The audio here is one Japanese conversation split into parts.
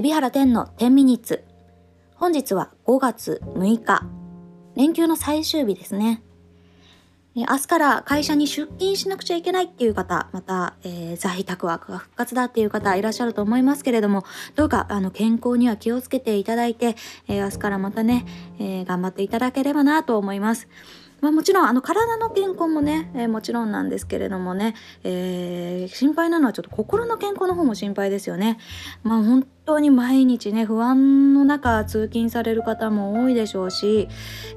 海老原天の10ミニッツ。本日は5月6日。連休の最終日ですね。明日から会社に出勤しなくちゃいけないっていう方、また、えー、在宅ワークが復活だっていう方いらっしゃると思いますけれども、どうかあの健康には気をつけていただいて、えー、明日からまたね、えー、頑張っていただければなと思います。まあ、もちろんあの体の健康もね、えー、もちろんなんですけれどもね、えー、心配なのはちょっと心の健康の方も心配ですよね。まあ本当に毎日ね不安の中通勤される方も多いでしょうし、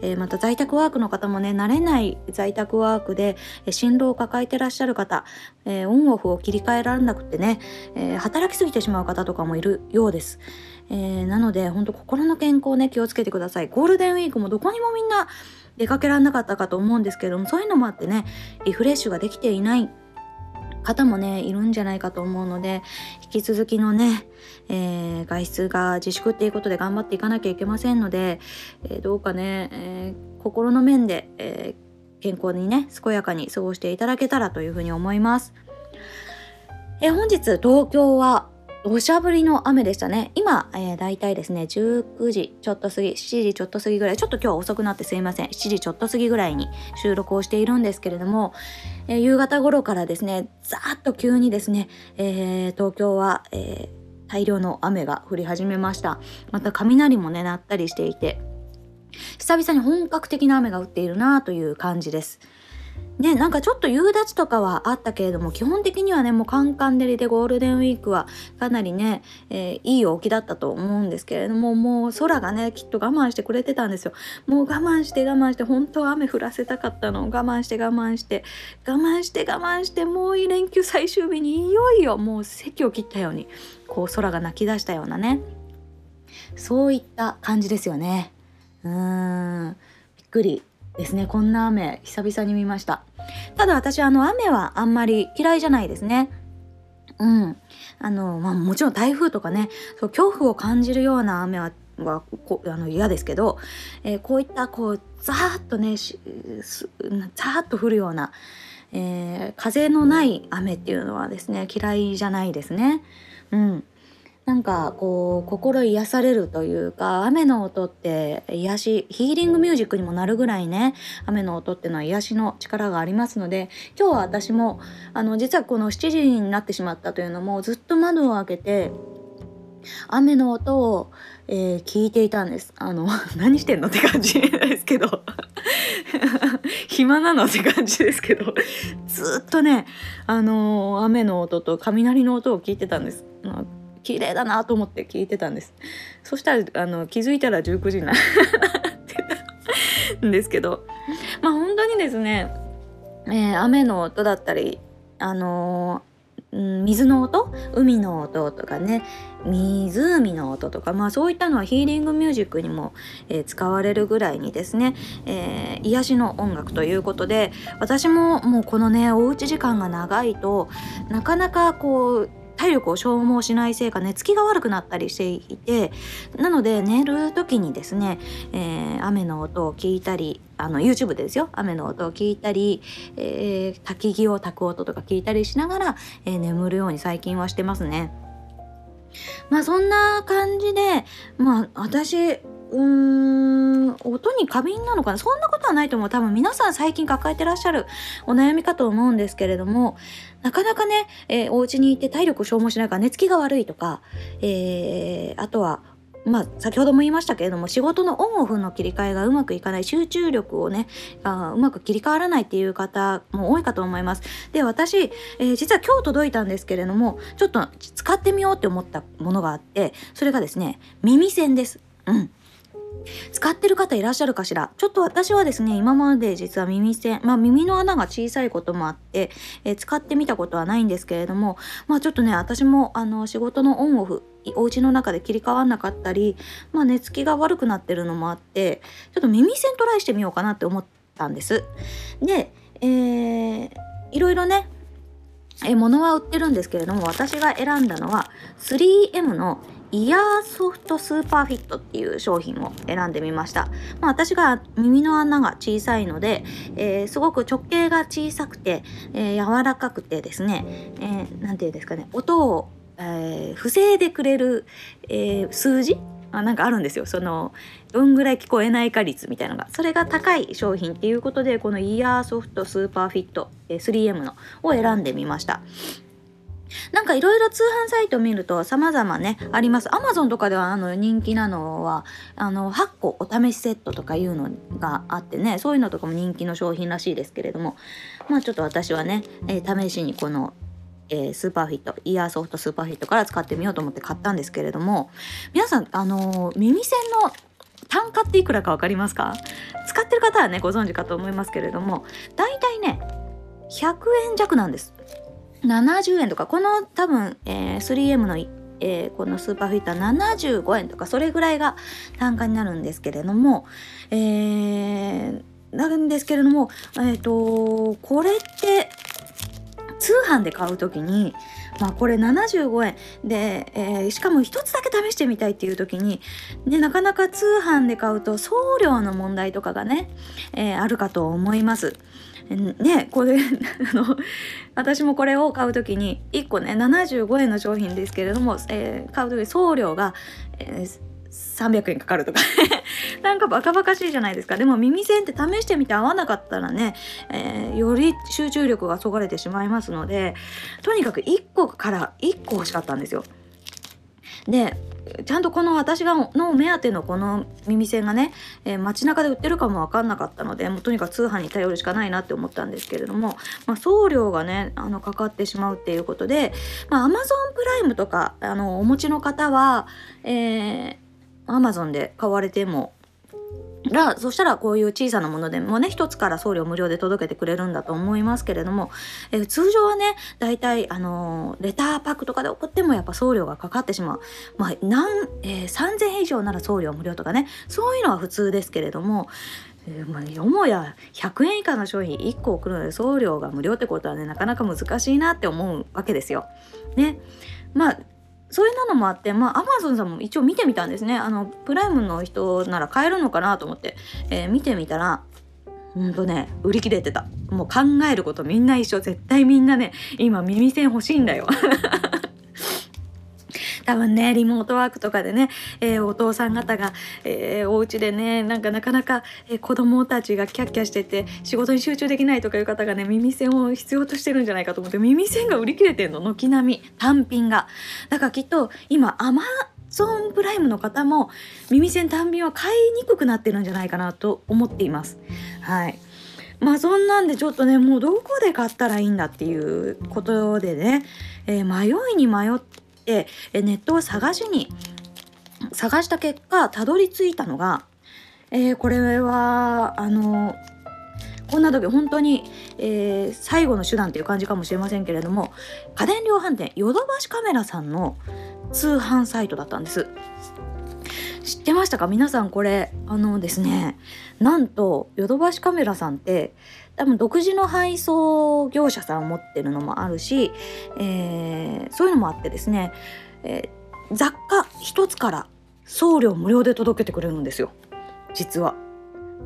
えー、また在宅ワークの方もね慣れない在宅ワークで進路を抱えてらっしゃる方、えオンオフを切り替えられなくてね、え働きすぎてしまう方とかもいるようです。えなので本当心の健康ね気をつけてください。ゴールデンウィークもどこにもみんな出かけられなかったかと思うんですけどもそういうのもあってねリフレッシュができていない方もねいるんじゃないかと思うので引き続きのね、えー、外出が自粛っていうことで頑張っていかなきゃいけませんので、えー、どうかね、えー、心の面で、え健康にね健やかに過ごしていただけたらというふうに思います。え本日東京は土砂降りの雨でしたね。今、えー、大体ですね、19時ちょっと過ぎ、7時ちょっと過ぎぐらい、ちょっと今日は遅くなってすいません。7時ちょっと過ぎぐらいに収録をしているんですけれども、えー、夕方頃からですね、ざーっと急にですね、えー、東京は、え大量の雨が降り始めました。また雷もね、鳴ったりしていて、久々に本格的な雨が降っているなという感じです。ね、なんかちょっと夕立とかはあったけれども基本的にはねもうカンカン照りでゴールデンウィークはかなりね、えー、いい陽気だったと思うんですけれどももう空がねきっと我慢してくれてたんですよ。もう我慢して我慢して本当は雨降らせたかったの。我慢して我慢して我慢して我慢してもういい連休最終日にいよいよもう席を切ったようにこう空が泣き出したようなね。そういった感じですよね。うーん。びっくり。ですね。こんな雨久々に見ました。ただ私あの雨はあんまり嫌いじゃないですね。うん。あのまあもちろん台風とかねそう恐怖を感じるような雨ははこあの嫌ですけど、えー、こういったこうザーッとねザーッと降るような、えー、風のない雨っていうのはですね嫌いじゃないですね。うん。なんかこう心癒されるというか雨の音って癒しヒーリングミュージックにもなるぐらいね雨の音っていうのは癒しの力がありますので今日は私もあの実はこの7時になってしまったというのもずっと窓を開けて雨の音を、えー、聞いていたんです。あの 何してんのって感じですけど 暇なのって感じですけどずっとねあのー、雨の音と雷の音を聞いてたんです。綺麗だなと思って聞いてたんです。そしたらあの気づいたら19時になってたんですけど。まあ本当にですね、えー、雨の音だったりあのー、水の音？海の音とかね。湖の音とか。まあそういったのはヒーリングミュージックにも、えー、使われるぐらいにですね、えー、癒しの音楽ということで私ももうこのねおうち時間が長いとなかなかこう体力を消耗しないせいか寝つきが悪くなったりしていてなので寝る時にですね、えー、雨の音を聞いたりあの YouTube でですよ雨の音を聞いたり、えー、焚き木を焚く音とか聞いたりしながら、えー、眠るように最近はしてますね。まあそんな感じでまあ私うーん音に過敏なのかな？そんなことはないと思う多分皆さん最近抱えてらっしゃるお悩みかと思うんですけれどもなかなかね、えー、お家にいて体力を消耗しないから寝つきが悪いとか、えー、あとはまあ、先ほども言いましたけれども仕事のオンオフの切り替えがうまくいかない集中力をねあうまく切り替わらないっていう方も多いかと思います。で私、えー、実は今日届いたんですけれどもちょっと使ってみようって思ったものがあってそれがですね耳栓です。うん使ってる方いらっしゃるかしら？ちょっと私はですね今まで実は耳栓まあ耳の穴が小さいこともあって、えー、使ってみたことはないんですけれどもまあちょっとね私もあの仕事のオンオフお家の中で切り替わんなかったりまあ寝つきが悪くなってるのもあってちょっと耳栓トライしてみようかなって思ったんです。でえー、いろいろねえ物は売ってるんですけれども私が選んだのは 3M のイヤーソフトスーパーフィットっていう商品を選んでみました。まあ、私が耳の穴が小さいので、えー、すごく直径が小さくて、えー、柔らかくてですね、えー、て言うんですかね、音をえー、防いでくれる、えー、数字？あなんかあるんですよ。そのどんぐらい聞こえないか率みたいなのが。それが高い商品っていうことでこのイヤーソフトスーパーフィットえ 3M のを選んでみました。なんかいろいろ通販サイト見ると様々ね、あります。アマゾンとかではあの人気なのは、あの、8個お試しセットとかいうのがあってね、そういうのとかも人気の商品らしいですけれども、まあちょっと私はね、えー、試しにこのえー、スーパーフィットイヤーソフトスーパーフィットから使ってみようと思って買ったんですけれども皆さんあのー、耳栓の単価っていくらか分かりますか？使ってる方はねご存知かと思いますけれどもだいたいね100円弱なんです70円とかこの多分、えー、3M の、えー、このスーパーフィッター75円とかそれぐらいが単価になるんですけれども、えー、なんですけれども、えっ、ー、とこれって通販で買う時にまあこれ75円で、えー、しかも1つだけ試してみたいっていう時にでなかなか通販で買うと送料の問題とかがね、えー、あるかと思います。ねこれあの私もこれを買う時に1個ね75円の商品ですけれども、えー、買う時送料が、えー、300円かかるとか。なんかバカバカしいじゃないですか。でも耳栓って試してみて合わなかったらね、えー、より集中力がそがれてしまいますのでとにかく1個から1個欲しかったんですよ。でちゃんとこの私がの目当てのこの耳栓がね、えー、街中で売ってるかも分かんなかったのでもうとにかく通販に頼るしかないなって思ったんですけれども、まあ、送料がねあのかかってしまうっていうことで、まあ、Amazon プライムとかあのお持ちの方は、えー、Amazon で買われてもらそしたらこういう小さなものでもね一つから送料無料で届けてくれるんだと思いますけれども、え、通常はねだいたいあのー、レターパックとかで送ってもやっぱ送料がかかってしまうまあ何、えー、3000円以上なら送料無料とかねそういうのは普通ですけれどもえー、まあ、よもや100円以下の商品1個送るので送料が無料ってことはねなかなか難しいなって思うわけですよ。ね。まあそういうのもあって、まあ、アマゾンさんも一応見てみたんですね。あの、プライムの人なら買えるのかなと思って、えー、見てみたら、ほんとね、売り切れてた。もう考えることみんな一緒。絶対みんなね、今耳栓欲しいんだよ。多分ねリモートワークとかでね、えー、お父さん方が、えー、お家でねなんかなかなか、えー、子供たちがキャッキャしてて仕事に集中できないとかいう方がね耳栓を必要としてるんじゃないかと思って耳栓が売り切れてんの軒並み。単品が。だからきっと今アマゾンプライムの方も耳栓単品は買いにくくなってるんじゃないかなと思っています。はい。まあそんなんでちょっとねもうどこで買ったらいいんだっていうことでね、えー、迷いに迷ってでネットを探しに探した結果たどり着いたのが、えー、これはあのこんな時本当に、えー、最後の手段っていう感じかもしれませんけれども家電量販店ヨドバシカメラさんの通販サイトだったんです。知ってましたか？皆さんこれあのですねなんとヨドバシカメラさんって多分独自の配送業者さんを持ってるのもあるし、えー、そういうのもあってですね、えー、雑貨一つから送料無料で届けてくれるんですよ。実は。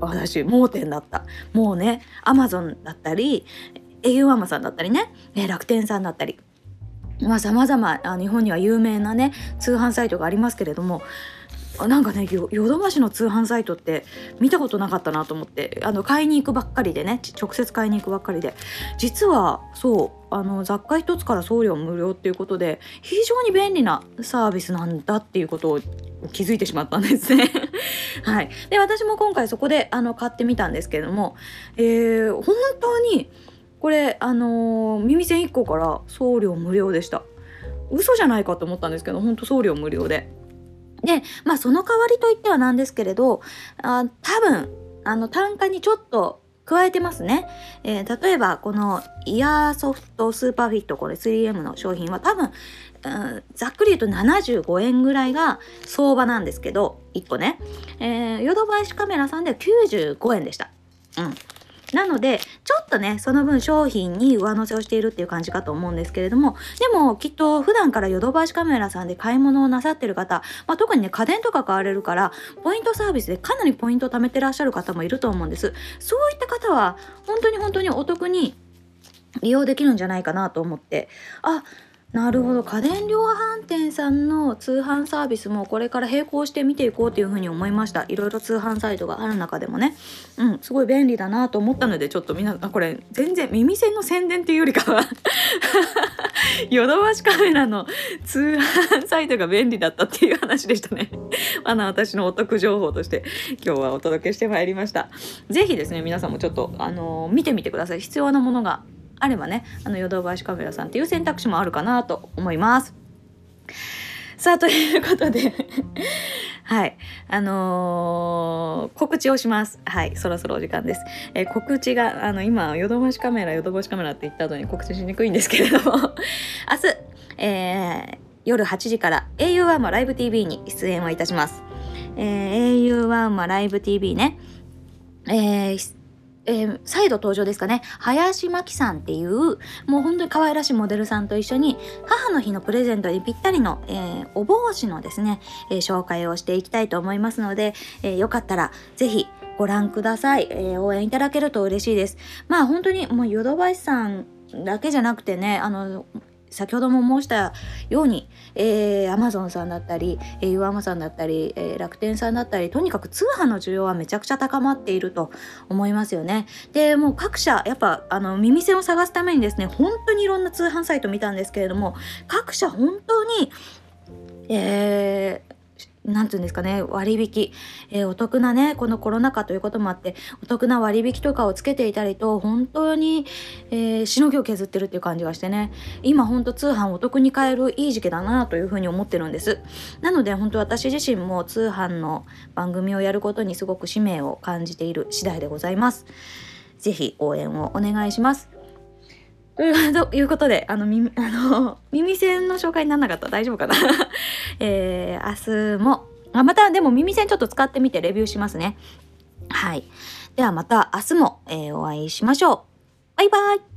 私盲点だった。もうねアマゾンだったり au アマさんだったりね楽天さんだったり。まあ様々日本には有名なね通販サイトがありますけれどもなんかねヨドバシの通販サイトって見たことなかったなと思ってあの買いに行くばっかりでね直接買いに行くばっかりで。実はそうあの雑貨一つから送料無料っていうことで非常に便利なサービスなんだっていうことを気づいてしまったんですね。はい、で私も今回そこであの買ってみたんですけれども、えー、本当にこれあのー、耳栓1個から送料無料でした嘘じゃないかと思ったんですけど本当送料無料でで、まあその代わりといってはなんですけれど、あ多分、あの単価にちょっと加えてますね。えー、例えばこのイヤーソフトスーパーフィットこれ 3M の商品は多分、うん、ざっくり言うと75円ぐらいが相場なんですけど1個ね、えー、ヨドバシカメラさんでは95円でした。うんなので、ちょっとね、その分商品に上乗せをしているっていう感じかと思うんですけれども、でもきっと普段からヨドバシカメラさんで買い物をなさってる方、まあ、特にね、家電とか買われるから、ポイントサービスでかなりポイントを貯めてらっしゃる方もいると思うんです。そういった方は、本当に本当にお得に利用できるんじゃないかなと思って、あ、なるほど。家電量販店さんの通販サービスもこれから並行して見ていこうというふうに思いました。いろいろ通販サイトがある中でもね。うんすごい便利だなと思ったのでちょっとみんなこれ全然耳栓の宣伝っていうよりかは ヨドバシカメラの通販サイトが便利だったっていう話でしたね。あの私のお得情報として今日はお届けしてまいりました。是非ですね皆さんもちょっとあの見てみてください。必要なものがあればねあのヨドバシカメラさんっていう選択肢もあるかなと思います。さあということで はい。あのー、告知をします。はいそろそろお時間です、えー、告知があの今ヨドバシカメラヨドバシカメラって言った後に告知しにくいんですけれども 明日、えー、夜8時から au ワンマライブ TV に出演をいたします、えー、au ワンマライブ TV ね。えー、えー、再度登場ですかね。林真紀さんっていうもう本当に可愛らしいモデルさんと一緒に母の日のプレゼントにぴったりの、えー、お帽子のですね、えー、紹介をしていきたいと思いますので、えー、よかったらぜひご覧ください、え、応援いただけると嬉しいです。まあ本当にもうヨドバシさんだけじゃなくてねあの先ほども申したように、えー、Amazon さんだったり、えー、ユアマさんだったり、えー、楽天さんだったりとにかく通販の需要はめちゃくちゃ高まっていると思いますよね。でもう各社やっぱあの耳栓を探すためにですね本当にいろんな通販サイト見たんですけれども各社本当にえー、なんていうんですかね、割引、えー、お得なね、このコロナ禍ということもあって、お得な割引とかをつけていたりと、本当に、えー、しのぎを削ってるっていう感じがしてね、今本当通販お得に買えるいい時期だなというふうに思ってるんです。なので本当私自身も通販の番組をやることにすごく使命を感じている次第でございます。ぜひ応援をお願いします。ということで、あの、耳、あの、耳栓の紹介にならなかった大丈夫かな？えー、明日も、あ、またでも耳栓ちょっと使ってみてレビューしますね。はい。ではまた明日も、えー、お会いしましょう。バイバイ